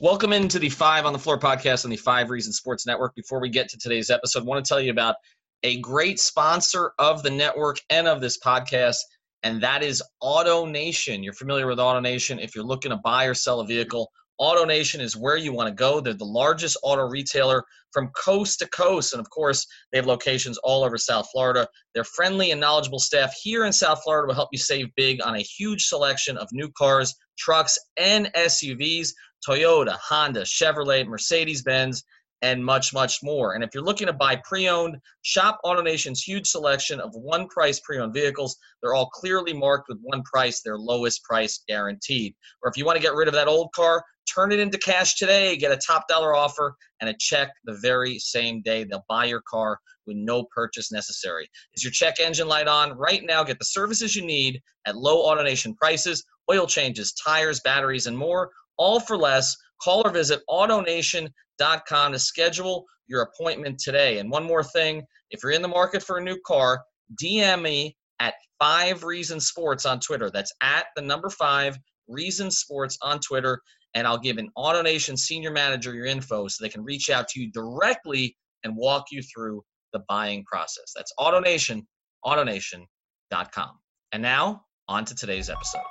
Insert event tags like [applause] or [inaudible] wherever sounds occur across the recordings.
Welcome into the Five on the Floor podcast on the Five Reasons Sports Network. Before we get to today's episode, I want to tell you about a great sponsor of the network and of this podcast, and that is AutoNation. You're familiar with AutoNation. If you're looking to buy or sell a vehicle, AutoNation is where you want to go. They're the largest auto retailer from coast to coast. And of course, they have locations all over South Florida. Their friendly and knowledgeable staff here in South Florida will help you save big on a huge selection of new cars, trucks, and SUVs Toyota, Honda, Chevrolet, Mercedes Benz, and much, much more. And if you're looking to buy pre owned, shop AutoNation's huge selection of one price pre owned vehicles. They're all clearly marked with one price, their lowest price guaranteed. Or if you want to get rid of that old car, turn it into cash today, get a top dollar offer and a check the very same day. They'll buy your car with no purchase necessary. Is your check engine light on? Right now, get the services you need at low AutoNation prices, oil changes, tires, batteries, and more, all for less. Call or visit AutoNation.com to schedule your appointment today. And one more thing if you're in the market for a new car, DM me at Five Reasons Sports on Twitter. That's at the number five Reasons Sports on Twitter. And I'll give an AutoNation senior manager your info so they can reach out to you directly and walk you through the buying process. That's AutoNation, AutoNation.com. And now, on to today's episode.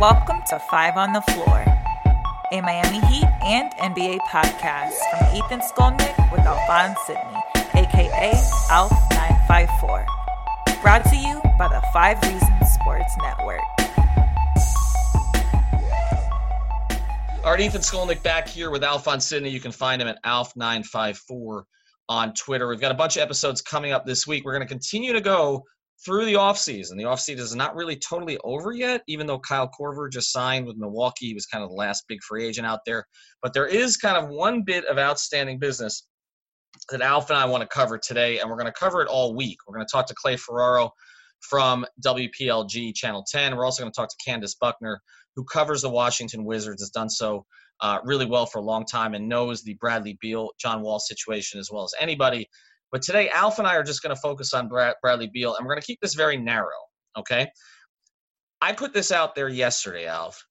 Welcome to Five on the Floor, a Miami Heat and NBA podcast from Ethan Skolnick with Alphonse Sidney, aka ALF954. Brought to you by the Five Reasons Sports Network. All right, Ethan Skolnick back here with Alphonse Sidney. You can find him at Alf954 on Twitter. We've got a bunch of episodes coming up this week. We're going to continue to go through the offseason. The offseason is not really totally over yet, even though Kyle Korver just signed with Milwaukee. He was kind of the last big free agent out there. But there is kind of one bit of outstanding business that Alf and I want to cover today, and we're going to cover it all week. We're going to talk to Clay Ferraro from WPLG Channel 10. We're also going to talk to Candace Buckner, who covers the Washington Wizards, has done so uh, really well for a long time and knows the Bradley Beal, John Wall situation as well as anybody. But today, Alf and I are just going to focus on Brad, Bradley Beal, and we're going to keep this very narrow, okay? I put this out there yesterday, Alf.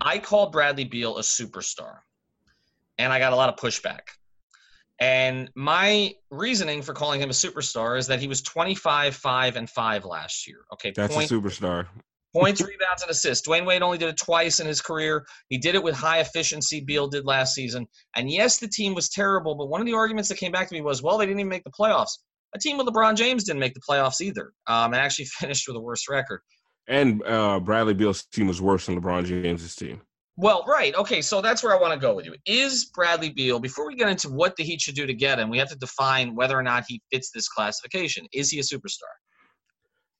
I called Bradley Beal a superstar, and I got a lot of pushback. And my reasoning for calling him a superstar is that he was 25, 5, and 5 last year. Okay, That's point, a superstar. Points, rebounds, and assists. Dwyane Wade only did it twice in his career. He did it with high efficiency. Beal did last season. And yes, the team was terrible, but one of the arguments that came back to me was, well, they didn't even make the playoffs. A team with LeBron James didn't make the playoffs either, um, and actually [laughs] finished with a worse record. And uh, Bradley Beal's team was worse than LeBron James's team. Well, right. Okay, so that's where I want to go with you. Is Bradley Beal, before we get into what the Heat should do to get him, we have to define whether or not he fits this classification. Is he a superstar?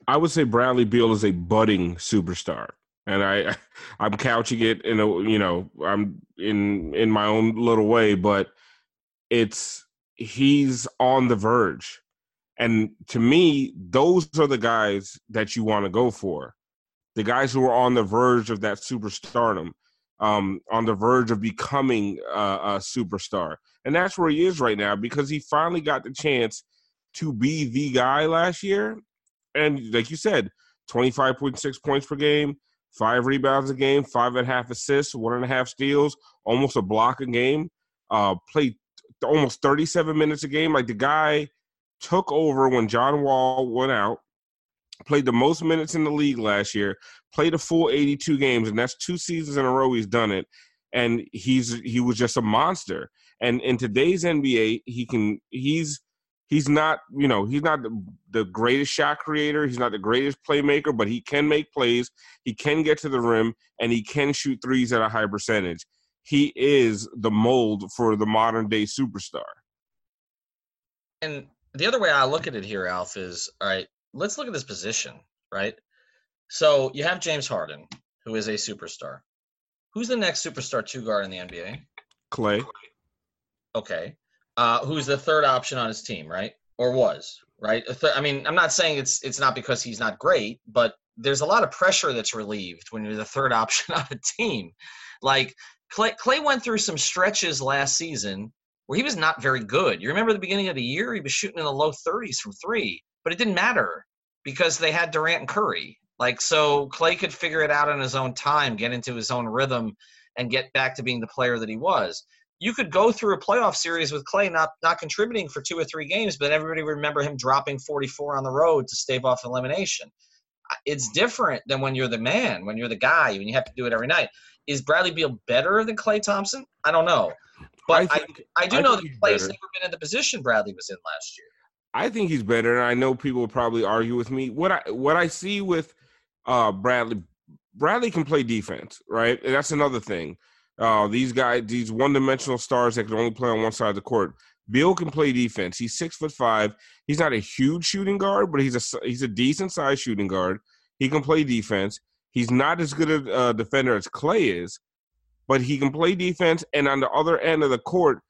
I would say Bradley Beal is a budding superstar, and I [laughs] I'm couching it in a you know I'm in in my own little way, but it's he's on the verge, and to me, those are the guys that you want to go for, the guys who are on the verge of that superstardom, um, on the verge of becoming a, a superstar, and that's where he is right now because he finally got the chance to be the guy last year and like you said, 25.6 points per game, five rebounds a game, five and a half assists, one and a half steals, almost a block a game. Uh, played almost 37 minutes a game. Like the guy took over when John Wall went out. Played the most minutes in the league last year. Played a full 82 games, and that's two seasons in a row he's done it. and he's he was just a monster. And in today's NBA, he can he's he's not you know he's not the, the greatest shot creator he's not the greatest playmaker but he can make plays he can get to the rim and he can shoot threes at a high percentage. He is the mold for the modern day superstar. And the other way i look at it here alf is all right let's look at this position right? So you have james harden who is a superstar. Who's the next superstar two guard in the nba Klay. Okay uh, who's the third option on his team, right? Or was, right? I mean, I'm not saying it's it's not because he's not great, but there's a lot of pressure that's relieved when you're the third [laughs] option on a team. Like Klay, Klay went through some stretches last season where he was not very good. You remember the beginning of the year, he was shooting in the low 30s from three, but it didn't matter because they had Durant and Curry. Like, so Klay could figure it out in his own time, get into his own rhythm, and get back to being the player that he was you could go through a playoff series with Klay not not contributing for two or three games, but everybody remember him dropping 44 on the road to stave off elimination. It's different than when you're the man, when you're the guy, when you have to do it every night. Is Bradley Beal better than Klay Thompson? I don't know, but I, think, I, I do I know that Klay's better. never been in the position Bradley was in last year. I think he's better, and I know people will probably argue with me. What I what I see with uh, Bradley, Bradley can play defense, right? And that's another thing. Uh, these guys, these one-dimensional stars that can only play on one side of the court. Beal can play defense. He's six foot five. He's not a huge shooting guard, but he's a he's a decent sized shooting guard. He can play defense. He's not as good a defender as Klay is, but he can play defense. And on the other end of the court,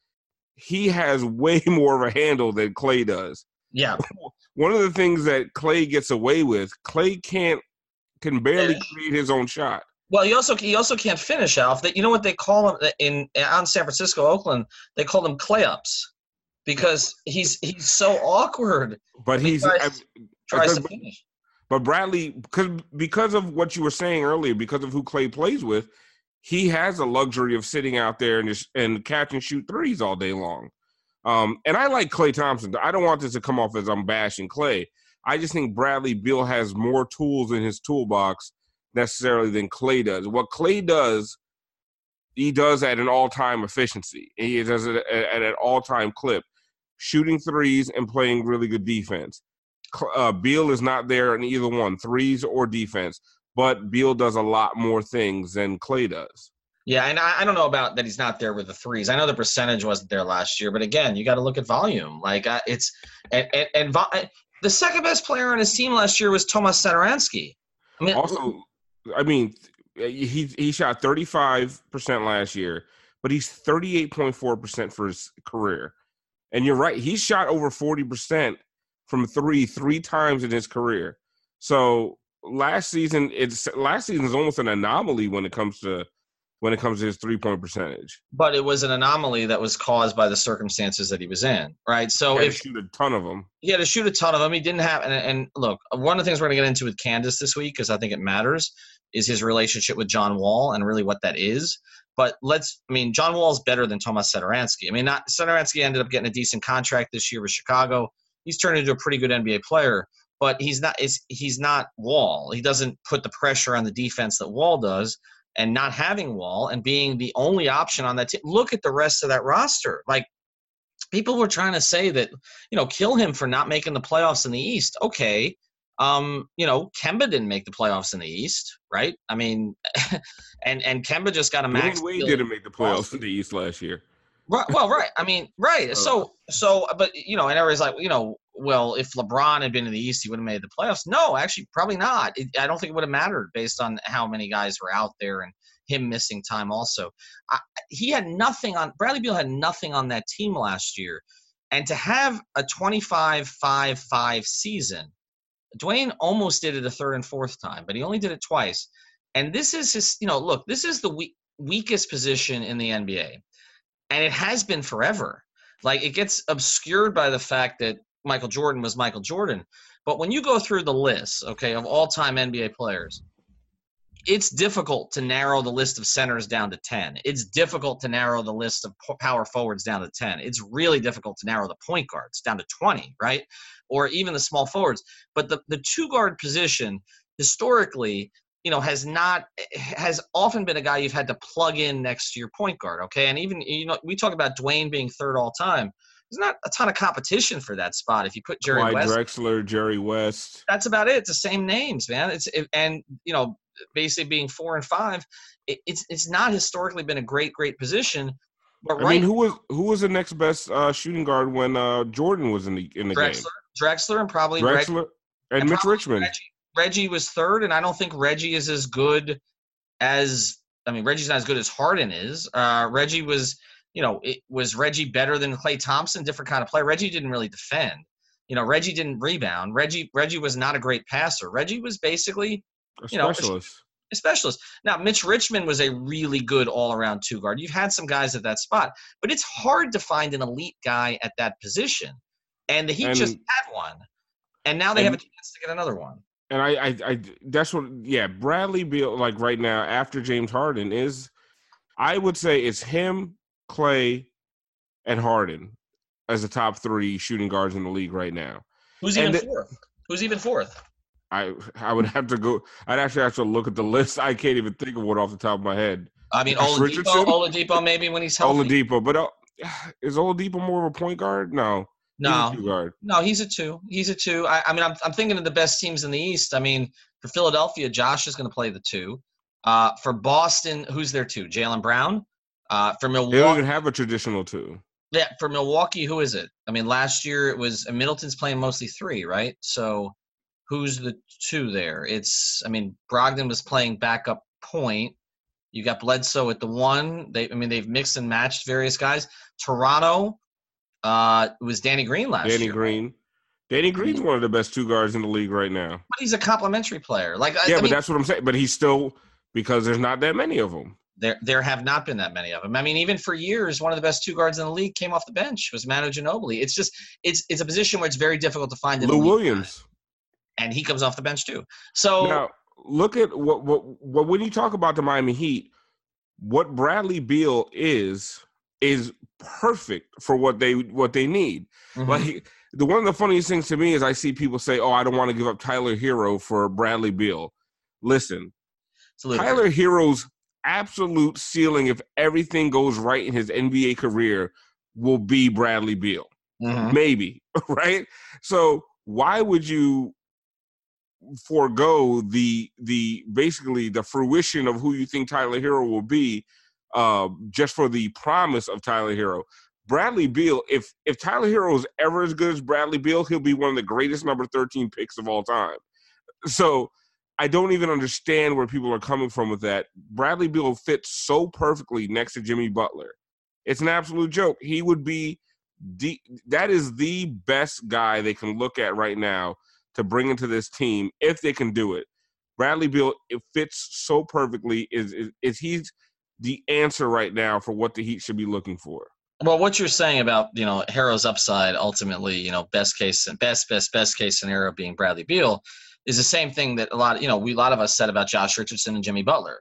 he has [laughs] way more of a handle than Klay does. Yeah. [laughs] One of the things that Klay gets away with, Klay can't can barely create his own shot. Well, he also he also can't finish off that. You know what they call him in on San Francisco, Oakland? They call him clayups because he's he's so awkward. But he's tries, I, tries to finish. But Bradley, because because of what you were saying earlier, because of who Klay plays with, he has a luxury of sitting out there and just, and catch and shoot threes all day long. Um, and I like Klay Thompson. I don't want this to come off as I'm bashing Klay. I just think Bradley Beal has more tools in his toolbox necessarily than Klay does. What Klay does, he does at an all-time efficiency. He does it at an all-time clip, shooting threes and playing really good defense. Uh, Beal is not there in either one, threes or defense, but Beal does a lot more things than Klay does. Yeah, and I, I, don't know about that he's not there with the threes. I know the percentage wasn't there last year, but again, you got to look at volume. Like uh, it's and and, and vo- the second best player on his team last year was Tomas Satoransky. I mean, also I mean, he he shot 35% last year, but he's 38.4% for his career. And you're right, he shot over 40% from three three times in his career. So last season, it's last season is almost an anomaly when it comes to when it comes to his three point percentage. But it was an anomaly that was caused by the circumstances that he was in, right? So he if shoot a ton of them, he had to shoot a ton of them. He didn't have, and, and look, one of the things we're going to get into with Candace this week because I think it matters is his relationship with John Wall and really what that is. But let's, I mean, John Wall's better than Tomas Satoransky. I mean, not Satoransky ended up getting a decent contract this year with Chicago. He's turned into a pretty good NBA player, but he's not. He's not Wall. He doesn't put the pressure on the defense that Wall does. And not having Wall and being the only option on that team. Look at the rest of that roster. Like people were trying to say that, you know, kill him for not making the playoffs in the East. Okay, um, you know, Kemba didn't make the playoffs in the East, right? I mean, [laughs] and and Kemba just got a max. Wade didn't make the playoffs in the East last year. Right. Well, right. I mean, right. [laughs] Oh. So, so, but you know, and everybody's like, you know, well, if LeBron had been in the East, he would have made the playoffs. No, actually, probably not. It, I don't think it would have mattered based on how many guys were out there and him missing time. Also, I, he had nothing on. Bradley Beal had nothing on that team last year, and to have a 25-5-5 season Dwyane almost did it a third and fourth time, but he only did it twice. And this is his, you know, look, this is the weak, weakest position in the NBA. And it has been forever. Like it gets obscured by the fact that Michael Jordan was Michael Jordan. But when you go through the list, okay, of all time NBA players, it's difficult to narrow the list of centers down to 10. It's difficult to narrow the list of power forwards down to 10. It's really difficult to narrow the point guards down to 20, right? Or even the small forwards. But the, the two guard position, historically, you know, has not has often been a guy you've had to plug in next to your point guard. Okay, and even you know we talk about Dwyane being third all time. There's not a ton of competition for that spot. If you put Jerry Clyde West, Drexler, Jerry West. that's about it. It's the same names, man. It's it, and you know basically being four and five, it, it's it's not historically been a great great position. But I right, mean, who was who was the next best uh, shooting guard when uh, Jordan was in the in the Drexler, Drexler, and probably game? Reg- Drexler and, and Mitch Richmond. Reggie, Reggie was third, and I don't think Reggie is as good as I mean Reggie's not as good as Harden is. Uh, Reggie was, you know, it, was Reggie better than Klay Thompson? Different kind of player. Reggie didn't really defend. You know, Reggie didn't rebound. Reggie Reggie was not a great passer. Reggie was basically A you know, specialist. a specialist. Now, Mitch Richmond was a really good all-around two guard. You've had some guys at that spot, but it's hard to find an elite guy at that position. And the Heat And- just had one, and now they have a chance to get another one. and I, I, I, that's what, yeah. Bradley Beal, like right now, after James Harden is, I would say it's him, Klay, and Harden as the top three shooting guards in the league right now. Who's And even the- fourth? Who's even fourth? I, I would have to go. I'd actually have to look at the list. I can't even think of one off the top of my head. I mean, Oladipo, Richardson? Oladipo maybe when he's healthy. Oladipo, but uh, is Oladipo more of a point guard? No, He's no, two guard. no, he's a two. He's a two. I, I mean, I'm, I'm thinking of the best teams in the East. I mean, for Philadelphia, Josh is going to play the two. Uh, for Boston, who's their two? Jaylen Brown. Uh, for They don't Milwaukee, even have a traditional two. Yeah, for Milwaukee, who is it? I mean, last year it was Middleton's playing mostly three, right? So who's the two there? It's I mean, Brogdon was playing backup point. You got Bledsoe at the one. They I mean they've mixed and matched various guys. Toronto, uh, it was Danny Green last year. Danny year. Green. Danny Green's one of the best two guards in the league right now. But he's a complimentary player. Like I- Yeah, I but mean, that's what I'm saying. But he's still because there's not that many of them. There there have not been that many of them. I mean, even for years, one of the best two guards in the league came off the bench was Manu Ginobili. It's just it's it's a position where it's very difficult to find Lou. Williams. and he comes off the bench too. So Now look at what, what what when you talk about the Miami Heat, what Bradley Beal is is perfect for what they what they need. mhm. Like the one of the funniest things to me is I see people say, "Oh, I don't want to give up Tyler Herro for Bradley Beal." Listen. Tyler Herro's absolute ceiling, if everything goes right in his NBA career, will be Bradley Beal. Mhm. Maybe, [laughs] right? So why would you forego the the basically the fruition of who you think Tyler Herro will be uh, just for the promise of Tyler Herro? Bradley Beal, if if Tyler Herro is ever as good as Bradley Beal, he'll be one of the greatest number 13 picks of all time. So I don't even understand where people are coming from with that. Bradley Beal fits so perfectly next to Jimmy Butler. It's an absolute joke. He would be the that is the best guy they can look at right now to bring into this team if they can do it. Bradley Beal it fits so perfectly. Is is, is he's the answer right now for what the Heat should be looking for. Well, what you're saying about you know Herro's upside, ultimately, you know, best case and best best best case scenario being Bradley Beal, is the same thing that a lot of you know we a lot of us said about Josh Richardson and Jimmy Butler.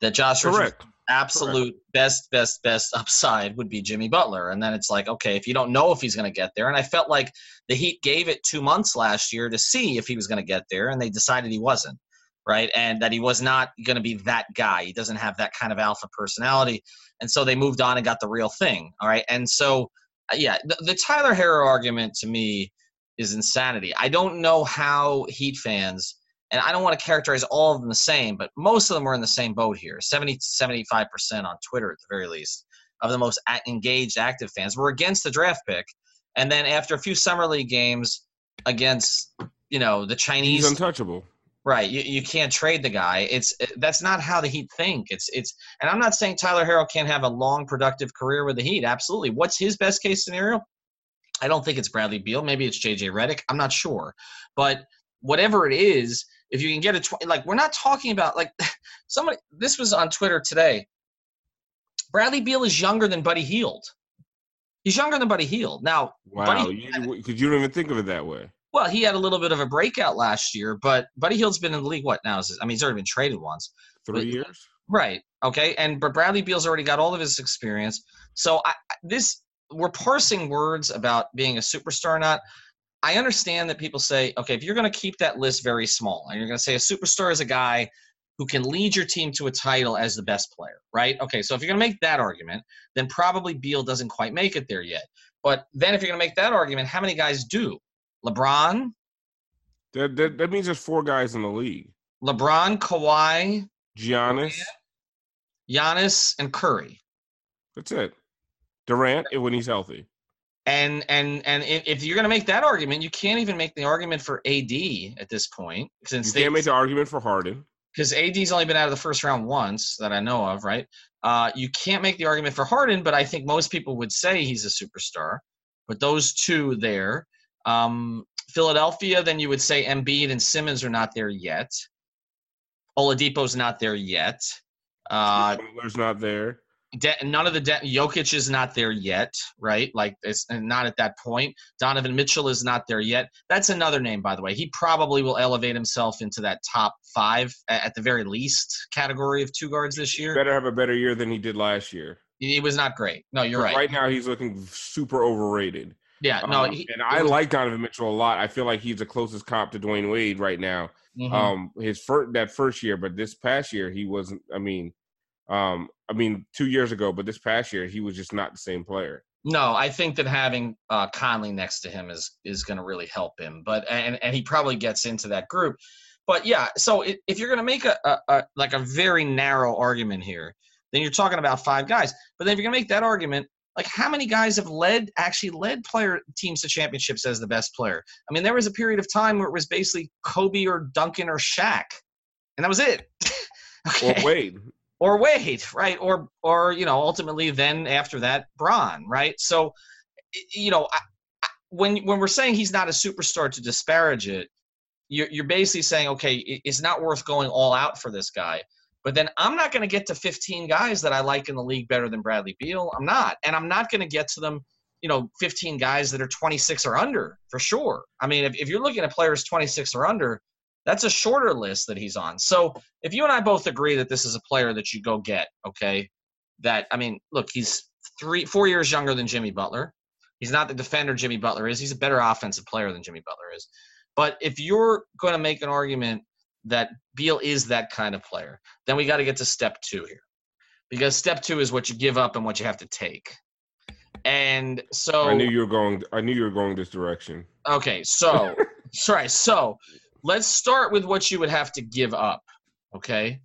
That Josh Richardson Correct. absolute best best best [laughs] upside would be Jimmy Butler, and then it's like okay, if you don't know if he's going to get there, and I felt like the Heat gave it two months last year to see if he was going to get there, and they decided he wasn't right, and that he was not going to be that guy. He doesn't have that kind of alpha personality, and so they moved on and got the real thing. All right, and so uh, yeah, the, the Tyler Herro argument to me is insanity. I don't know how Heat fans, and I don't want to characterize all of them the same, but most of them are in the same boat here 70 75% on Twitter at the very least of the most engaged, active fans were against the draft pick. And then after a few Summer League games against, you know, the Chinese. He's untouchable. Right, you, you can't trade the guy. It's that's not how the Heat think. It's it's, and I'm not saying Tyler Herro can't have a long, productive career with the Heat. Absolutely. What's his best case scenario? I don't think it's Bradley Beal. Maybe it's JJ Redick. I'm not sure, but whatever it is, if you can get a tw- like, we're not talking about like [laughs] somebody. This was on Twitter today. Bradley Beal is younger than Buddy Hield. He's younger than Buddy Hield. Now, Wow, Buddy, because you don't even think of it that way. well, he had a little bit of a breakout last year, but Buddy Hield's been in the league. What now? Is I mean, he's already been traded once. Three But- years. Right. Okay. And but Bradley Beal's already got all of his experience. So I- this we're parsing words about being a superstar or not. I understand that people say, okay, if you're going to keep that list very small, and you're going to say a superstar is a guy who can lead your team to a title as the best player, right? Okay, so if you're going to make that argument, then probably Beal doesn't quite make it there yet. But then if you're going to make that argument, how many guys do? LeBron? That, that, that means there's four guys in the league. LeBron, Kawhi, Giannis. Giannis, and Curry. That's it. Durant when he's healthy. And and and if you're going to make that argument, you can't even make the argument for AD at this point. Since you can't make the argument for Harden because AD's only been out of the first round once that I know of, right? Uh, you can't make the argument for Harden, but I think most people would say he's a superstar. But those two there, um, Philadelphia, then you would say Embiid and Simmons are not there yet. Oladipo's not there yet. Uh, Miller's not there. De- none of the de- Jokic is not there yet, right? Like it's not at that point. Donovan Mitchell is not there yet. That's another name, by the way. He probably will elevate himself into that top five at the very least category of two guards this year. Better have a better year than he did last year. He was not great. No, you're right. Right now, he's looking super overrated. Yeah, no, um, he, and I like Donovan Mitchell a lot. I feel like he's the closest comp to Dwyane Wade right now. Mm-hmm. Um, his first that first year, but this past year he wasn't. I mean, um, I mean, two years ago, but this past year he was just not the same player. No, I think that having uh, Conley next to him is is going to really help him. But and and he probably gets into that group. But yeah, so it, if you're going to make a, a, a like a very narrow argument here, then you're talking about five guys. But then if you're going to make that argument, like how many guys have led actually led player teams to championships as the best player? I mean, there was a period of time where it was basically Kobe or Duncan or Shaq, and that was it. [laughs] okay. Or Wade or Wade, right? Or or you know, ultimately then after that, Bron, right? So, you know, I, I, when when we're saying he's not a superstar to disparage it, you're you're basically saying, okay, it's not worth going all out for this guy. But then I'm not going to get to 15 guys that I like in the league better than Bradley Beal. I'm not, and I'm not going to get to them. You know, 15 guys that are 26 or under for sure. I mean, if, if you're looking at players 26 or under, that's a shorter list that he's on. So if you and I both agree that this is a player that you go get, okay, that I mean, look, he's three, four years younger than Jimmy Butler. He's not the defender Jimmy Butler is. He's a better offensive player than Jimmy Butler is. But if you're going to make an argument that Beal is that kind of player, then we got to get to step two here, because step two is what you give up and what you have to take. And so I knew you were going. I knew you were going this direction. Okay, so [laughs] sorry. So let's start with what you would have to give up. Okay.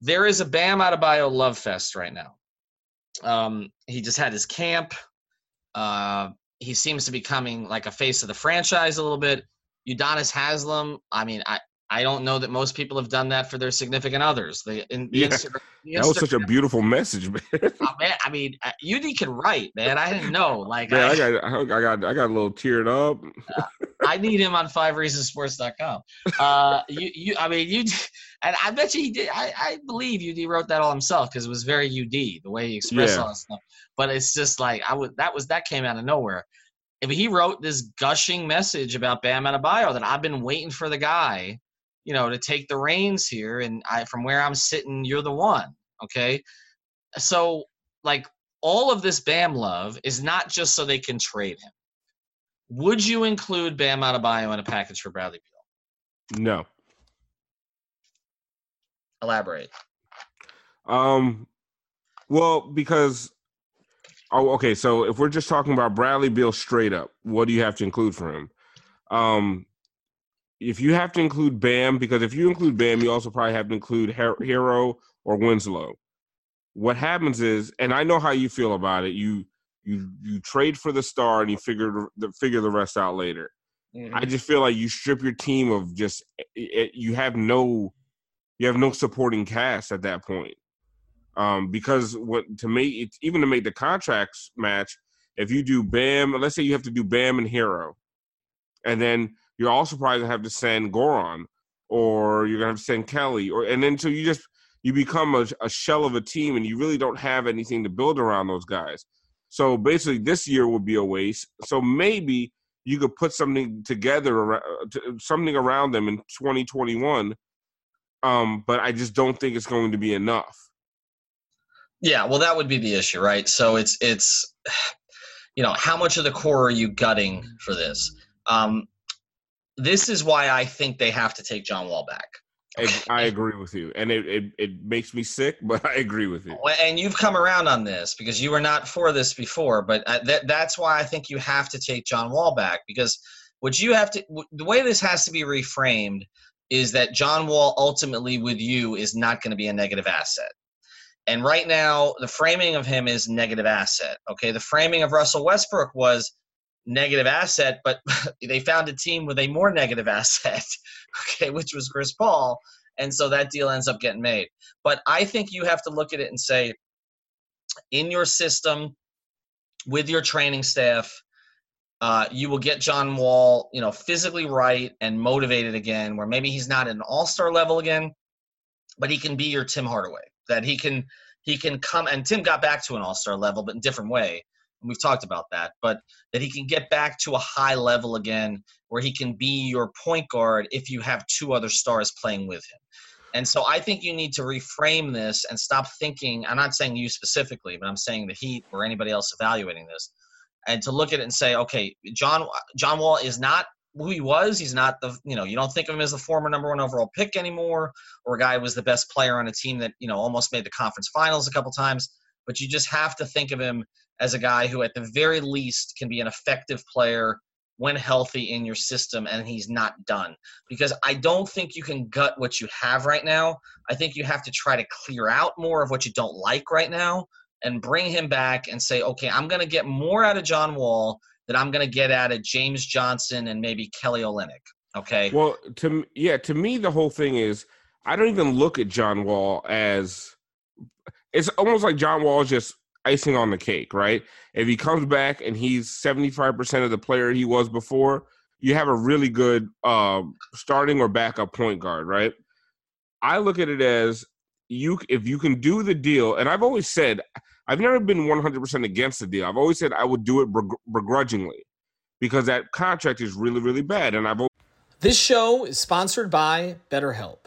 There is a Bam Adebayo love fest right now. Um, he just had his camp. Uh, he seems to be coming like a face of the franchise a little bit. Udonis Haslem. I mean, I, I don't know that most people have done that for their significant others. The, in, the yeah, the that was such a beautiful message, man. oh, man I mean, UD can write, man. I didn't know. Like, yeah, I, I, got, I got, I got a little teared up. uh, I need him on fivereasonsports.com. Uh, you, you, I mean, you, and I bet you he did. I, I believe UD wrote that all himself because it was very UD the way he expressed yeah. all that stuff. But it's just like I would. That was that came out of nowhere. If he wrote this gushing message about Bam Adebayo that I've been waiting for the guy you know, to take the reins here. And I, from where I'm sitting, you're the one. Okay. So, like, all of this Bam love is not just so they can trade him. Would you include Bam Adebayo in a package for Bradley Beal? No. Elaborate. Um, well, because oh, okay. So if we're just talking about Bradley Beal straight up, what do you have to include for him? Um, if you have to include Bam, because if you include Bam, you also probably have to include Herro or Winslow. What happens is, and I know how you feel about it. You you you trade for the star and you figure the figure the rest out later. Mm-hmm. I just feel like you strip your team of just it, you have no you have no supporting cast at that point. Um, because what to make it even to make the contracts match, if you do Bam, let's say you have to do Bam and Herro, and then you're also probably gonna have to send Goran, or you're gonna have to send Kelly, or and then so you just you become a, a shell of a team, and you really don't have anything to build around those guys. So basically, this year would be a waste. So maybe you could put something together, something around them in 2021. Um, but I just don't think it's going to be enough. Yeah, well, that would be the issue, right? So it's it's, [sighs] you know, how much of the core are you gutting for this? Um, this is why I think they have to take John Wall back. I agree with you, and it, it it makes me sick, [laughs] but I agree with you. And you've come around on this because you were not for this before, but uh, that that's why I think you have to take John Wall back because what you have to the way this has to be reframed is that John Wall ultimately with you is not going to be a negative asset. And right now, the framing of him is negative asset. Okay, the framing of Russell Westbrook was negative asset, but [laughs] they found a team with a more negative [laughs] asset, okay, which was Chris Paul. And so that deal ends up getting made. But I think you have to look at it and say, in your system, with your training staff, uh, you will get John Wall, you know, physically right and motivated again, where maybe he's not at an all-star level again, but he can be your Tim Hardaway. That he can he can come and Tim got back to an all-star level, but in different way and we've talked about that, but that he can get back to a high level again where he can be your point guard if you have two other stars playing with him. And so I think you need to reframe this and stop thinking. I'm not saying you specifically, but I'm saying the Heat or anybody else evaluating this, and to look at it and say, okay, John John Wall is not who he was. He's not the you know you don't think of him as the former number one overall pick anymore, or a guy who was the best player on a team that you know almost made the conference finals a couple times. But you just have to think of him as a guy who, at the very least, can be an effective player when healthy in your system and he's not done. Because I don't think you can gut what you have right now. I think you have to try to clear out more of what you don't like right now and bring him back and say, okay, I'm going to get more out of John Wall than I'm going to get out of James Johnson and maybe Kelly Olynyk. Okay. Well, to yeah, to me, the whole thing is I don't even look at John Wall as it's almost like John Wall is just icing on the cake, right? If he comes back and he's 75% of the player he was before, you have a really good uh, starting or backup point guard, right? I look at it as you if you can do the deal, and I've always said I've never been 100% against the deal. I've always said I would do it begrudgingly because that contract is really really bad, and I've. This show is sponsored by BetterHelp.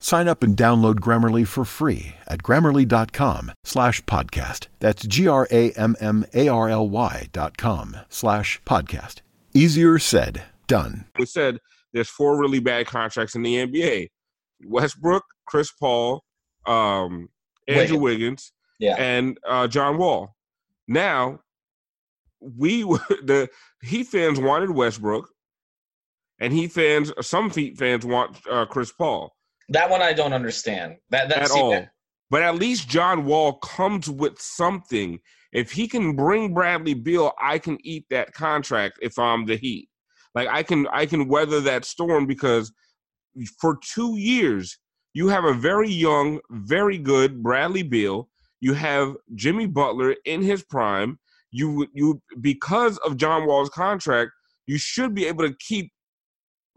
Sign up and download Grammarly for free at grammarly.com slash podcast. That's G-R-A-M-M-A-R-L-Y dot com slash podcast. Easier said, done. We said there's four really bad contracts in the NBA. Westbrook, Chris Paul, um, Andrew Wiggins, Yeah. and uh, John Wall. Now, we [laughs] the Heat fans wanted Westbrook, and Heat fans, some Heat fans want uh, Chris Paul That one I don't understand. That that at see, all. that- But at least John Wall comes with something. If he can bring Bradley Beal, I can eat that contract if I'm the Heat. Like I can I can weather that storm because for 2 years you have a very young, very good Bradley Beal. You have Jimmy Butler in his prime. You you because of John Wall's contract, you should be able to keep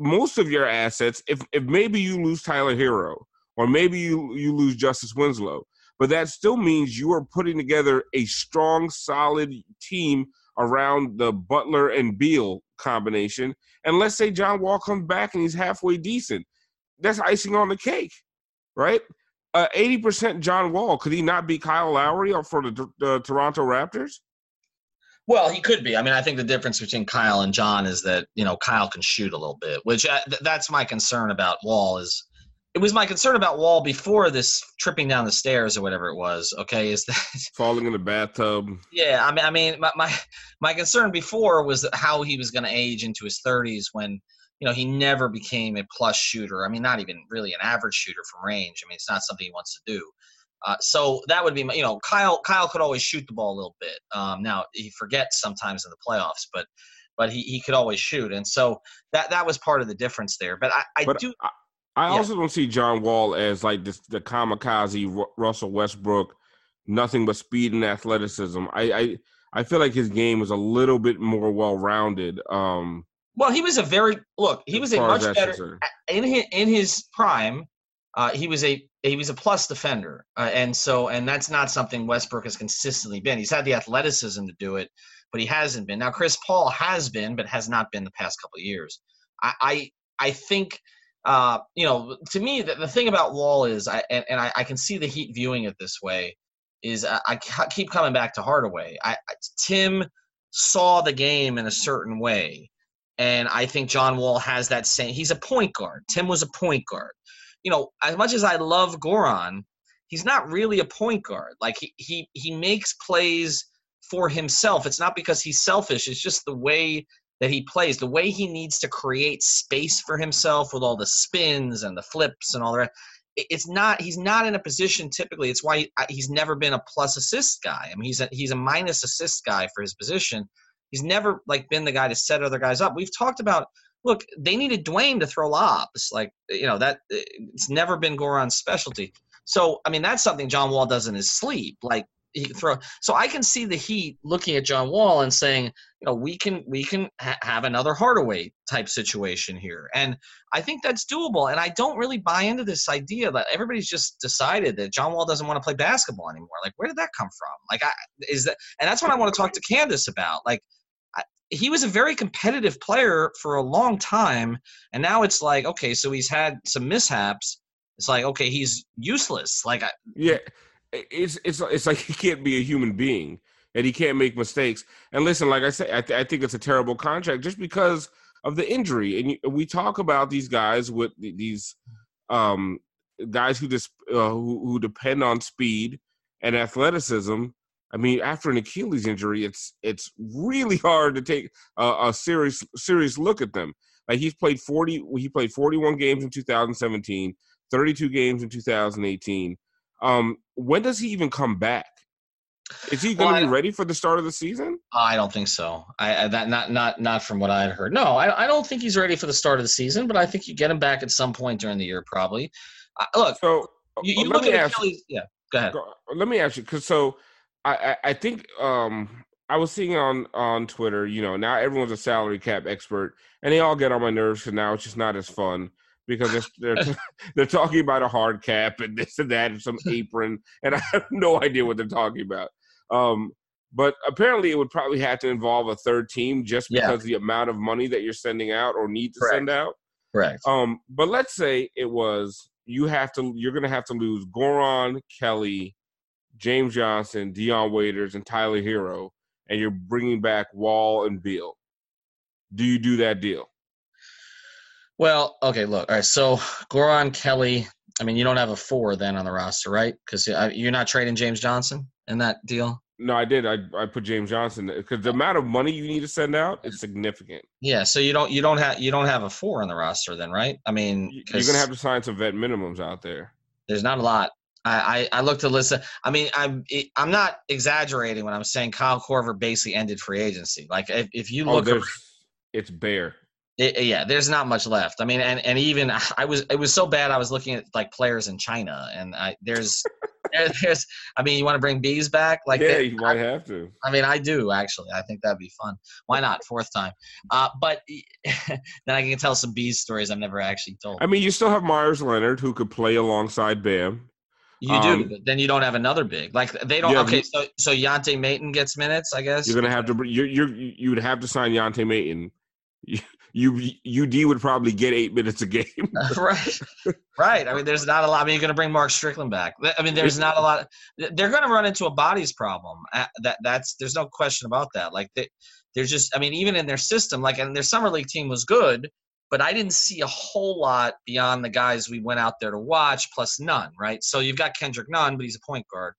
most of your assets if if maybe you lose Tyler Herro or maybe you you lose Justice Winslow, but that still means you are putting together a strong, solid team around the Butler and Beal combination. And let's say John Wall comes back and he's halfway decent, that's icing on the cake, right? Uh, Eighty percent John Wall could he not be Kyle Lowry for the, the Toronto Raptors? Well, he could be. I mean, I think the difference between Kyle and John is that you know Kyle can shoot a little bit, which uh, th- that's my concern about Wall. Is it was my concern about Wall before this tripping down the stairs or whatever it was. Okay, is that [laughs] Falling in the bathtub. yeah? I mean, I mean, my my, my concern before was that how he was going to age into his 30s when you know he never became a plus shooter. I mean, not even really an average shooter from range. I mean, it's not something he wants to do. Uh, so that would be, my, you know, Kyle. Kyle could always shoot the ball a little bit. Um, now he forgets sometimes in the playoffs, but but he, he could always shoot, and so that that was part of the difference there. But I, I But do. I, I Yeah. also don't see John Wall as like this, the kamikaze Ru- Russell Westbrook, nothing but speed and athleticism. I, I I feel like his game is a little bit more well rounded. Um, Well, he was a very look. He was a much better in his, in his prime. Uh, he was a he was a plus defender, uh, and so and that's not something Westbrook has consistently been. He's had the athleticism to do it, but he hasn't been. Now Chris Paul has been, but has not been the past couple of years. I I, I think. Uh, you know, to me, the, the thing about Wall is, I and, and I, I can see the Heat viewing it this way. Is I, I keep coming back to Hardaway. I, I Tim saw the game in a certain way, and I think John Wall has that same. He's a point guard. Tim was a point guard. You know, as much as I love Goran, he's not really a point guard. Like he he he makes plays for himself. It's not because he's selfish. It's just the way that he plays, the way he needs to create space for himself with all the spins and the flips and all that. It's not. He's not in a position typically. It's why he- he's never been a plus assist guy. I mean, he's a he's a minus assist guy for his position. He's never like been the guy to set other guys up. We've talked about. Look, they needed Dwyane to throw lobs. Like you know that eh, it's never been Goran's specialty. So I mean, that's something John Wall does in his sleep. Like he can throw. So I can see the Heat looking at John Wall and saying, you know, we can we can ha- have another Hardaway type situation here, and I think that's doable. And I don't really buy into this idea that everybody's just decided that John Wall doesn't want to play basketball anymore. Like, where did that come from? Like, I is that, and that's what I want to talk to Candace about. Like. He was a very competitive player for a long time, and now it's like, okay, so he's had some mishaps. It's like, okay, he's useless. Like, I, Yeah, it's it's it's like [laughs] he can't be a human being and he can't make mistakes. And listen, like I said, I, th- I think it's a terrible contract just because of the injury. And you, we talk about these guys with these um, guys who just uh, who, who depend on speed and athleticism. I mean, after an Achilles injury, it's it's really hard to take a, a serious serious look at them. Like he's played forty, he played forty one games in 2017, 32 games in 2018. Um, when does he even come back? Is he going to Well, I- be ready for the start of the season? I don't think so. I, I that not not not from what I had heard. No, I, I don't think he's ready for the start of the season. But I think you get him back at some point during the year, probably. Uh, look, So you, uh, you look at ask- Achilles. Yeah, go ahead. Go- Let me ask you, because so I, I think um I was seeing on on Twitter, you know, now everyone's a salary cap expert, and they all get on my nerves because now it's just not as fun because they're they're, [laughs] [laughs] they're talking about a hard cap and this and that and some apron, and [laughs] I have no idea what they're talking about. Um, but apparently, it would probably have to involve a third team just Yeah. because the amount of money that you're sending out or need to Correct. send out. Correct. Um, but let's say it was you have to you're gonna have to lose Goran, Kelly, James Johnson, Dion Waiters, and Tyler Herro, and you're bringing back Wall and Beal. Do you do that deal? Well, okay, look. All right, so Goran, Kelly, I mean, you don't have a four then on the roster, right? Because uh, you're not trading James Johnson in that deal. No, I did. I I put James Johnson because the amount of money you need to send out is significant. Yeah, so you don't you don't have you don't have a four on the roster then, right? I mean, you're gonna have to sign some vet minimums out there. There's not a lot. I, I, I looked at listen. I mean, I'm I'm not exaggerating when I'm saying Kyle Korver basically ended free agency. Like if, if you Oh, look, there's, it's bare. it, yeah, there's not much left. I mean, and, and even [laughs] I was it was so bad. I was looking at like players in China, and I there's [laughs] there, there's. I mean, you want to bring Beas back? Like, yeah, they- you might have to. I mean, I do actually. I think that'd be fun. Why not? Fourth time. Uh, but [laughs] then I can tell some Beas stories I've never actually told. I mean, you still have Meyers Leonard who could play alongside Bam. You Um, do, but then you don't have another big. Like they don't. Yeah, okay, so so Yante Maten gets minutes, I guess. You're gonna have to. You're, you're you would have to sign Yante Maten. You, you UD would probably get eight minutes a game. [laughs] right, right. I mean, there's not a lot. I mean, you're going to bring Mark Strickland back. I mean, there's not a lot. They're going to run into a bodies problem. That that's there's no question about that. Like they, they're just. I mean, even in their system, like and their summer league team was good, but I didn't see a whole lot beyond the guys we went out there to watch, plus Nunn. Right. So you've got Kendrick Nunn, but he's a point guard.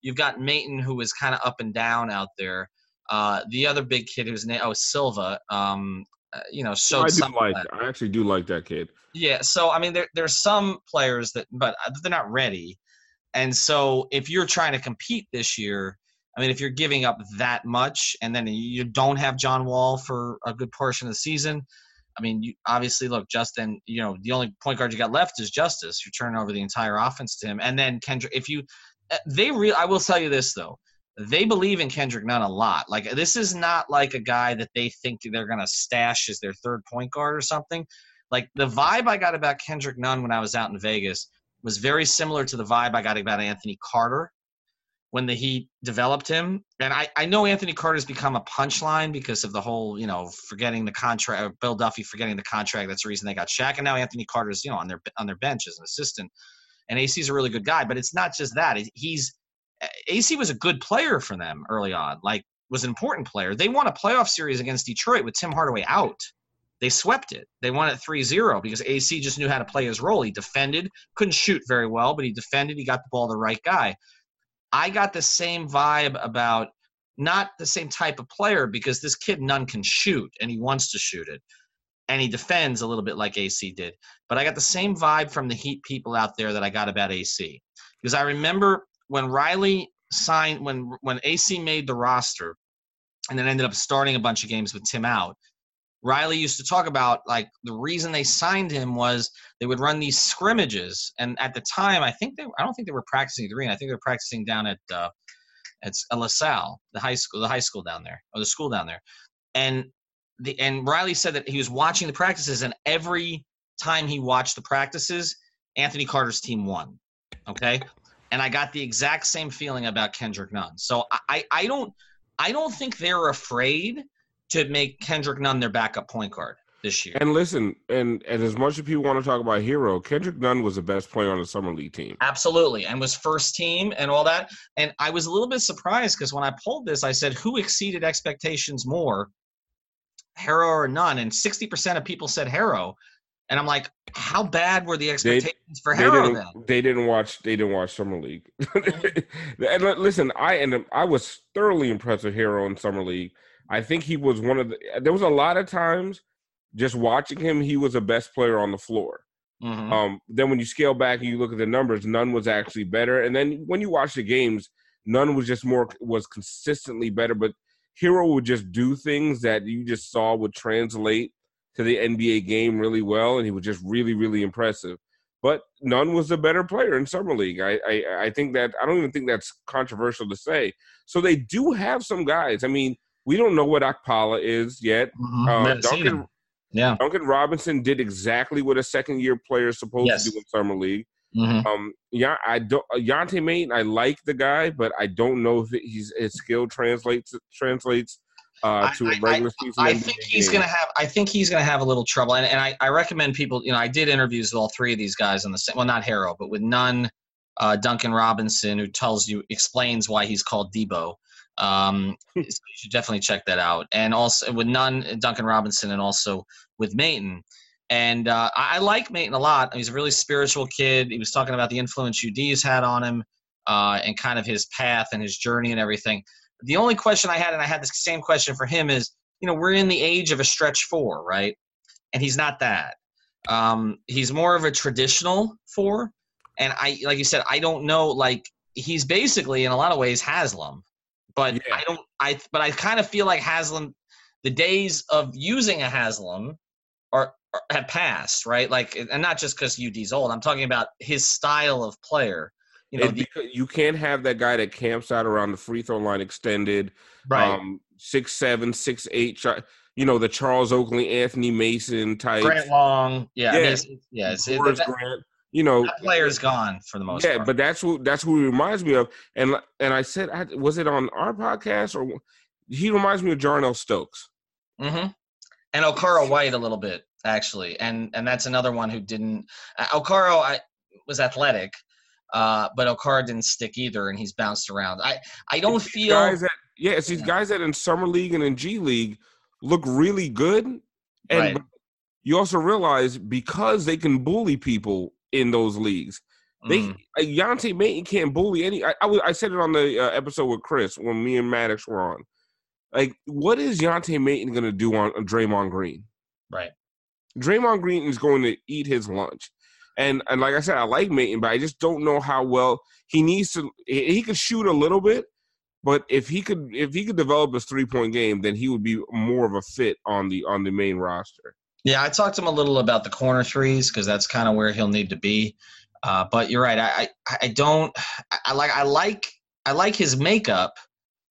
You've got Maten, who was kind of up and down out there. Uh, the other big kid whose name oh Silva. Um, uh, you know, showed I do some like. I actually do like that kid. Yeah, so I mean, there there's some players that, but they're not ready, and so if you're trying to compete this year, I mean, if you're giving up that much, and then you don't have John Wall for a good portion of the season, I mean, you obviously look Justin. You know, the only point guard you got left is Justise. You're turning over the entire offense to him, and then Kendrick. If you, uh, they real, I will tell you this though. They believe in Kendrick Nunn a lot. Like this is not like a guy that they think they're gonna stash as their third point guard or something like the vibe I got about Kendrick Nunn when I was out in Vegas was very similar to the vibe I got about Anthony Carter when the Heat developed him. And I, I know Anthony Carter's become a punchline because of the whole, you know, forgetting the contract, Bill Duffy forgetting the contract. That's the reason they got Shaq. And now Anthony Carter's, you know, on their on their bench as an assistant. And AC's a really good guy, but it's not just that. He's AC was a good player for them early on. Like was an important player. They won a playoff series against Detroit with Tim Hardaway out they swept it. They won it 3-0 because AC just knew how to play his role. He defended, couldn't shoot very well, but he defended. He got the ball to the right guy. I got the same vibe about not the same type of player because this kid Nunn can shoot and he wants to shoot it. And he defends a little bit like AC did. But I got the same vibe from the Heat people out there that I got about AC. Because I remember when Riley signed when when AC made the roster and then ended up starting a bunch of games with Tim out. Riley used to talk about like the reason they signed him was they would run these scrimmages, and at the time, I think they I don't think they were practicing at the arena. I think they were practicing down at uh, at LaSalle, the high school, the high school down there, or the school down there, and the and Riley said that he was watching the practices, and every time he watched the practices, Anthony Carter's team won. Okay, and I got the exact same feeling about Kendrick Nunn. So I I, I don't I don't think they're afraid to make Kendrick Nunn their backup point guard this year. And listen, and, and as much as people want to talk about Herro, Kendrick Nunn was the best player on the summer league team. Absolutely, and was first team and all that. And I was a little bit surprised because when I pulled this, I said, "Who exceeded expectations more, Herro or Nunn?" And sixty percent of people said Herro. And I'm like, how bad were the expectations for They Herro didn't, then? they didn't watch. They didn't watch summer league. [laughs] and listen, I and I was thoroughly impressed with Herro in summer league. I think he was one of the. There was a lot of times just watching him, he was the best player on the floor. Mhm. Um, then when you scale back and you look at the numbers, Nunn was actually better. And then when you watch the games, Nunn was just more was consistently better. But Herro would just do things that you just saw would translate to the NBA game really well, and he was just really, really impressive. But Nunn was a better player in summer league. I, I, I think that I don't even think that's controversial to say. So they do have some guys. I mean, we don't know what Okpala is yet. Mhm. Uh, Duncan. Yeah. Duncan Robinson did exactly what a second year player is supposed Yes. to do in summer league. Mhm. Um, yeah, I don't. Uh, Yante Maten, I like the guy, but I don't know if he's his skill translates translates uh, to a regular season. I NBA think he's game. gonna have. I think he's gonna have a little trouble, and, and I, I recommend people. You know, I did interviews with all three of these guys on the same. Well, not Herro, but with Nunn, uh, Duncan Robinson, who tells you explains why he's called Debo. Um, [laughs] so you should definitely check that out. And also with Nunn, Duncan Robinson, and also with Maten. And uh, I, I like Maten a lot. He's a really spiritual kid. He was talking about the influence UD's had on him uh, and kind of his path and his journey and everything. The only question I had, and I had the same question for him, is you know we're in the age of a stretch four, right? And he's not that. Um, he's more of a traditional four, and I like you said, I don't know. Like he's basically in a lot of ways Haslem, but Yeah. I don't. I but I kind of feel like Haslem. The days of using a Haslem are, are have passed, right? Like, and not just because UD's old. I'm talking about his style of player. You know, the, you can't have that guy that camps out around the free throw line extended, right? um, six seven, six eight. You know the Charles Oakley, Anthony Mason type. Grant Long, yeah, I mean, it's, yeah. It's, it, that, Grant. You know, that player's gone for the most yeah, part. but that's who that's who he reminds me of. And and I said, I, was it on our podcast or he reminds me of Jarnell Stokes. Mm hmm And Okaro White a little bit actually, and and that's another one who didn't. Uh, Okaro I was athletic, uh, but Okaro didn't stick either, and he's bounced around. I I don't It's feel guys that yeah, it's these Yeah. guys that in summer league and in G League look really good, and Right. you also realize because they can bully people in those leagues, they Mm. uh, Yante Maten can't bully any. I, I, I said it on the uh, episode with Chris when me and Maddox were on. Like, what is Yante Maten going to do on, on Draymond Green? right. Draymond Green is going to eat his lunch. And and like I said, I like Maten, but I just don't know how well he needs to. He, he could shoot a little bit, but if he could if he could develop his three point game, then he would be more of a fit on the on the main roster. Yeah, I talked to him a little about the corner threes because that's kind of where he'll need to be. Uh, but you're right. I, I, I don't. I, I like. I like. I like his makeup,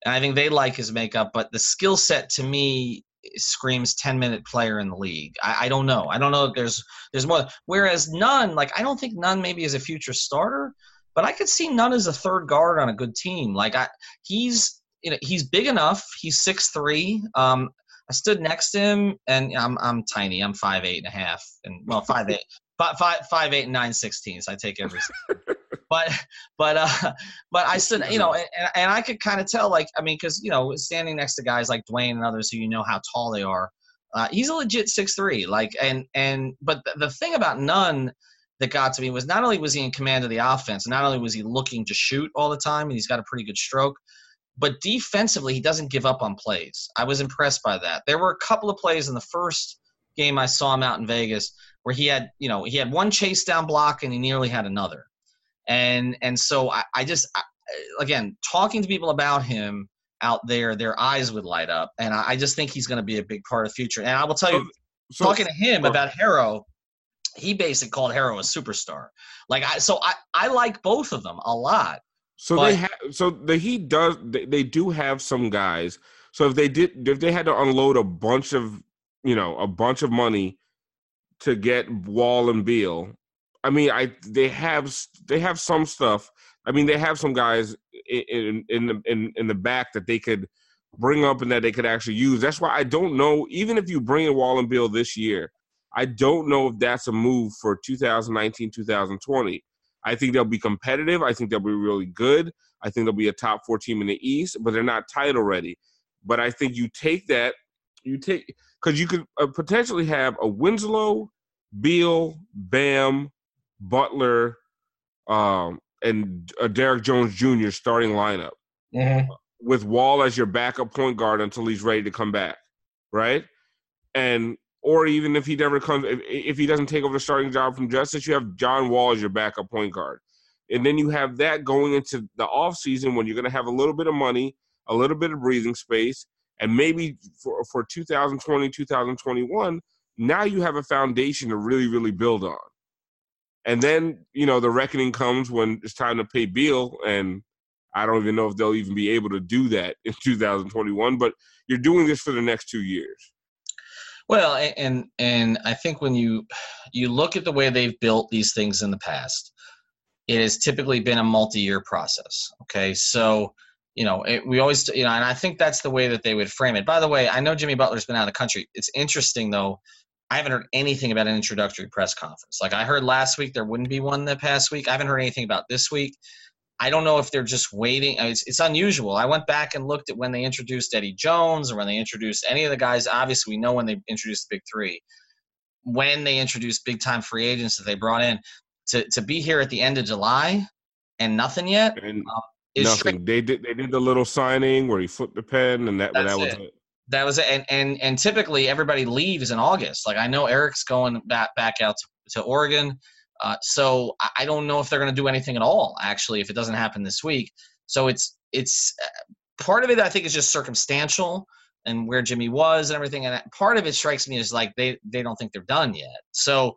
and I think they like his makeup. But the skill set to me screams 10 minute player in the league. I, I don't know. I don't know if there's there's more. Whereas Nunn, like I don't think Nunn maybe is a future starter, but I could see Nunn as a third guard on a good team. Like I, he's you know he's big enough. He's six three. Um, I stood next to him, and I'm I'm tiny. I'm five eight and a half, and well five eight, [laughs] five five five eight and nine sixteenths. I take every. [laughs] but but uh, [laughs] but I stood, you know, and, and I could kind of tell, like I mean, because you know, standing next to guys like Dwyane and others who you know how tall they are, uh, he's a legit six three. Like and and but the, the thing about Nunn that got to me was not only was he in command of the offense, not only was he looking to shoot all the time, and he's got a pretty good stroke but defensively he doesn't give up on plays. I was impressed by that. There were a couple of plays in the first game I saw him out in Vegas where he had, you know, he had one chase down block and he nearly had another. And and so I, I just I, again talking to people about him out there, their eyes would light up, and I, I just think he's going to be a big part of the future. And I will tell you, So talking to him about Herro, he basically called Herro a superstar. Like I, so I I like both of them a lot. So But- they have. So the Heat does. They, they do have some guys. So if they did, if they had to unload a bunch of, you know, a bunch of money to get Wall and Beal, I mean, I they have they have some stuff. I mean, they have some guys in in the, in, in the back that they could bring up and that they could actually use. That's why I don't know. Even if you bring in Wall and Beal this year, I don't know if that's a move for 2019 2020. I think they'll be competitive. I think they'll be really good. I think they'll be a top four team in the East, but they're not title ready. But I think you take that, you take because you could uh, potentially have a Winslow, Beal, Bam, Butler, um, and a Derrick Jones Jr. starting lineup with Wall as your backup point guard until he's ready to come back, right? And or even if he never comes, if, if he doesn't take over the starting job from Justise, you have John Wall as your backup point guard, and then you have that going into the off season when you're going to have a little bit of money, a little bit of breathing space, and maybe for for 2020, 2021, now you have a foundation to really, really build on. And then you know the reckoning comes when it's time to pay Beal, and I don't even know if they'll even be able to do that in [laughs] 2021. But you're doing this for the next two years. Well, and and I think when you you look at the way they've built these things in the past, it has typically been a multi-year process. Okay, so you know it, we always you know, and I think that's the way that they would frame it. By the way, I know Jimmy Butler's been out of the country. It's interesting though. I haven't heard anything about an introductory press conference. Like I heard last week, there wouldn't be one the past week. I haven't heard anything about this week. I don't know if they're just waiting. It's, it's unusual. I went back and looked at when they introduced Eddie Jones or when they introduced any of the guys. Obviously, we know when they introduced the big three. when they introduced big time free agents that they brought in to to be here at the end of July and nothing yet. And um, is nothing. straight- They did. They did the little signing where he flipped the pen, and that That's that was it. it. That was it. And, and and typically everybody leaves in August. Like I know Erik's going back back out to, to Oregon, uh, so I- don't know if they're going to do anything at all. Actually, if it doesn't happen this week, so it's it's uh, part of it. I think is just circumstantial and where Jimmy was and everything. And part of it strikes me as like they they don't think they're done yet. So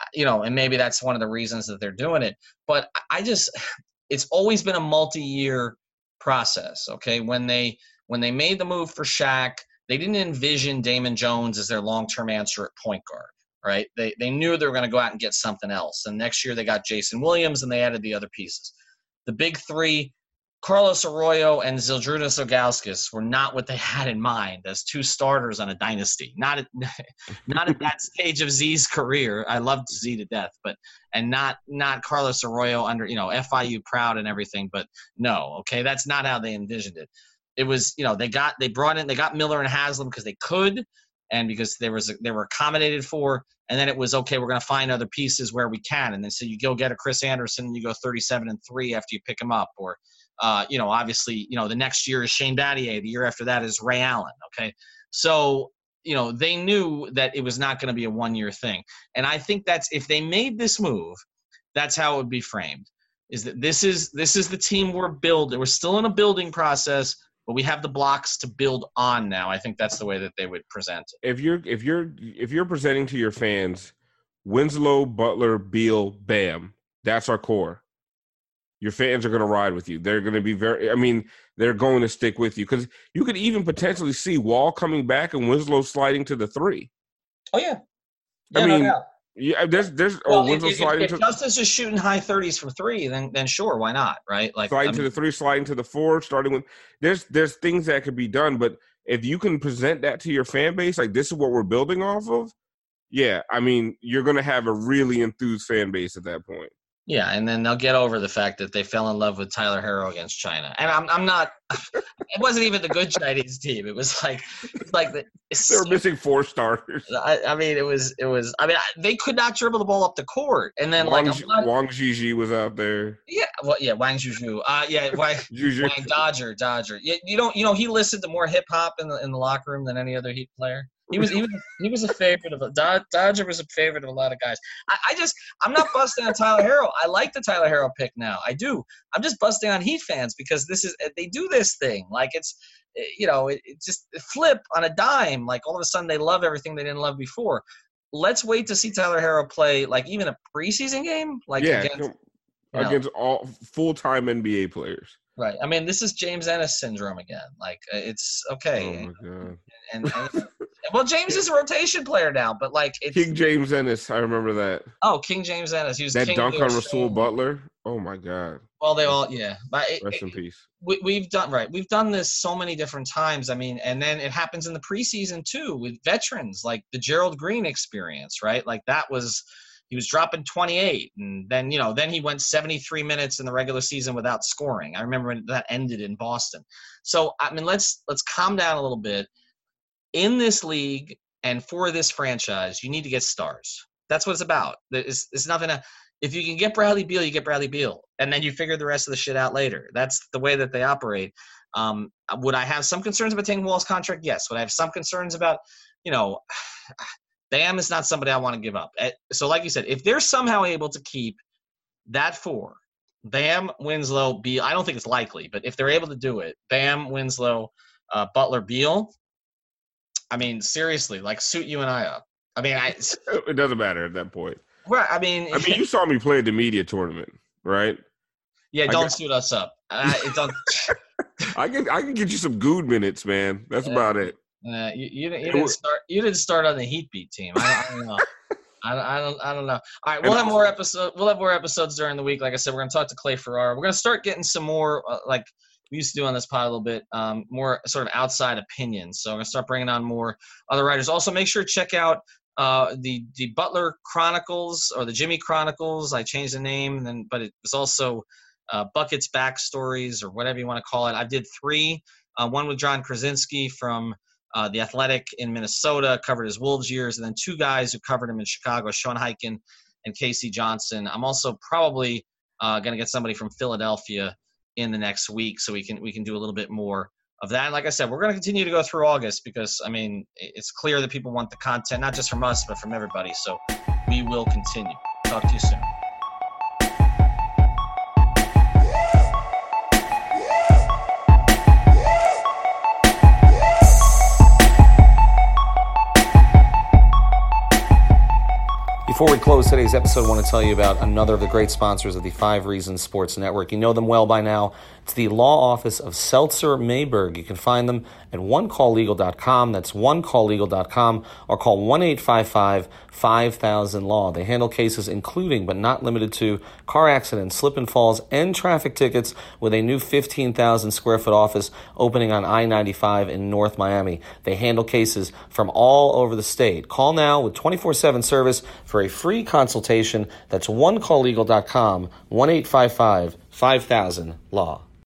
uh, you know, and maybe that's one of the reasons that they're doing it. But I- just [sighs] it's always been a multi-year process. Okay, when they when they made the move for Shaq, they didn't envision Damon Jones as their long-term answer at point guard, right? They they knew they were going to go out and get something else. And next year they got Jason Williams and they added the other pieces. The big three, Carlos Arroyo and Zydrunas Ilgauskas, were not what they [laughs] had in mind as two starters on a dynasty. Not at [laughs] not at that stage of Z's career. I loved Z to death, but and not not Carlos Arroyo under you know FIU proud and everything. But no, okay, that's not how they envisioned it it was you know they got they brought in they got Miller and Haslem because they could and because there was they were accommodated for and then it was okay we're going to find other pieces where we can. And then so you go get a Chris Andersen and you go 37 and 3 after you pick him up or uh, you know obviously you know the next year is Shane Battier the year after that is Ray Allen okay? So you know they knew that it was not going to be a one year thing. And I think that's if they made this move that's how it would be framed is that this is this is the team we're building we're still in a building process but we have the blocks to build on now. I think that's the way that they would present it. If you're if you're if you're presenting to your fans, Winslow, Butler, Beal, Bam, that's our core. Your fans are going to ride with you. They're going to be very. I mean, they're going to stick with you because you could even potentially see Wall coming back and Winslow sliding to the three. Oh yeah, I Yeah, no mean, doubt. Yeah, uh, there's there's oh, Well, or if, if, sliding if to Justise is shooting high thirties from three, then then sure, why not? Right? Like sliding I to the three, sliding to the four, starting with there's there's things that could be done, but if you can present that to your fan base, like this is what we're building off of, yeah, I mean, you're gonna have a really enthused fan base at that point. Yeah, and then they'll get over the fact that they fell in love with Tyler Herro against China. And I'm I'm not. [laughs] it wasn't even the good Chinese team. It was like like the. They were missing four starters. I, I mean, it was it was. I mean, I- they could not dribble the ball up the court, and then Wang, like Wang Zhizhi was out there. yeah, well, yeah, Wang Zhizhi. Uh, yeah, Wang, [laughs] Wang Dodger, Dodger. Yeah, you don't, you know, he listened to more hip hop in the in the locker room than any other Heat player. He was, he was, he was a favorite of a Dodger was a favorite of a lot of guys. I, I just, I'm not busting on Tyler Herro. I like the Tyler Herro pick now. I do. I'm just busting on Heat fans because this is they do this thing like it's, eh, you know, it, it just flip on a dime. Like all of a sudden they love everything they didn't love before. Let's wait to see Tyler Herro play like even a preseason game, like yeah, against, you know. against all full time NBA players. Right. I mean, this is James Ennis syndrome again. Like uh, it's okay. Oh my god, and, and- [laughs] well, James is a rotation player now, but like it's King James Ennis, I remember that. oh King James Ennis. He was That king dunk on Rasual Butler. Oh my god, Well, they all yeah. But it, rest in peace. we, we've done right. We've done this so many different times. I mean, and then it happens in the preseason too with veterans like the Gerald Green experience, right? Like that was he was dropping 28 and then you know then he went 73 minutes in the regular season without scoring. I remember when that ended in boston. So i mean let's let's calm down a little bit. In this league and for this franchise you need to get stars. That's what it's about. It's, it's nothing to, if you can get bradley beal you get bradley beal and then you figure the rest of the shit out later. That's the way that they operate. Um, would i have some concerns about taking wall's contract? Yes. Would i have some concerns about you know Bam is not somebody I want to give up. Eh, So, like you said, if they're somehow able to keep that four, Bam, Winslow, Beal, I don't think it's likely, but if they're able to do it, Bam, Winslow, uh, Butler, Beal, I mean, seriously, like suit you and I up. I mean, I, [laughs] It doesn't matter at that point. right, I mean, I mean, you saw me play at the media tournament, right? yeah, don't got- suit us up. It don't, [laughs] I can I can get you some good minutes, man. That's Yeah. about it. Uh, you, you, didn't- you didn't start. You didn't start on the Heat beat team. I don't, I don't know. I don't, I don't, I don't know. All right, we'll have more episode. We'll have more episodes during the week. Like I said, we're gonna talk to Clay Farrar. We're gonna start getting some more, uh, like we used to do on this pod a little bit, um, more sort of outside opinions. So I'm gonna start bringing on more other writers. Also, make sure to check out uh, the the Butler Chronicles or the Jimmy Chronicles. I changed the name, then but it was also uh, Buckets Backstories or whatever you want to call it. I did three. Uh, one with Jon Krawczynski from uh, the Athletic in Minnesota, covered his Wolves years, and then two guys who covered him in Chicago, Sean Highkin and K.C. Johnson. I'm also probably uh, going to get somebody from Philadelphia in the next week, so we can we can do a little bit more of that. And like I said, we're going to continue to go through August because I mean it's clear that people want the content not just from us but from everybody. So we will continue. Talk to you soon. Before we close today's episode, I want to tell you about another of the great sponsors of the Five Reasons Sports Network. You know them well by now. It's the law office of Seltzer Mayberg. You can find them at onecalllegal.com. That's onecalllegal.com or call 1 855 5000 Law. They handle cases including, but not limited to, car accidents, slip and falls, and traffic tickets with a new 15,000 square foot office opening on I 95 in North Miami. They handle cases from all over the state. Call now with 24 7 service for a free consultation. That's onecalllegal.com, 1 855 5000 Law.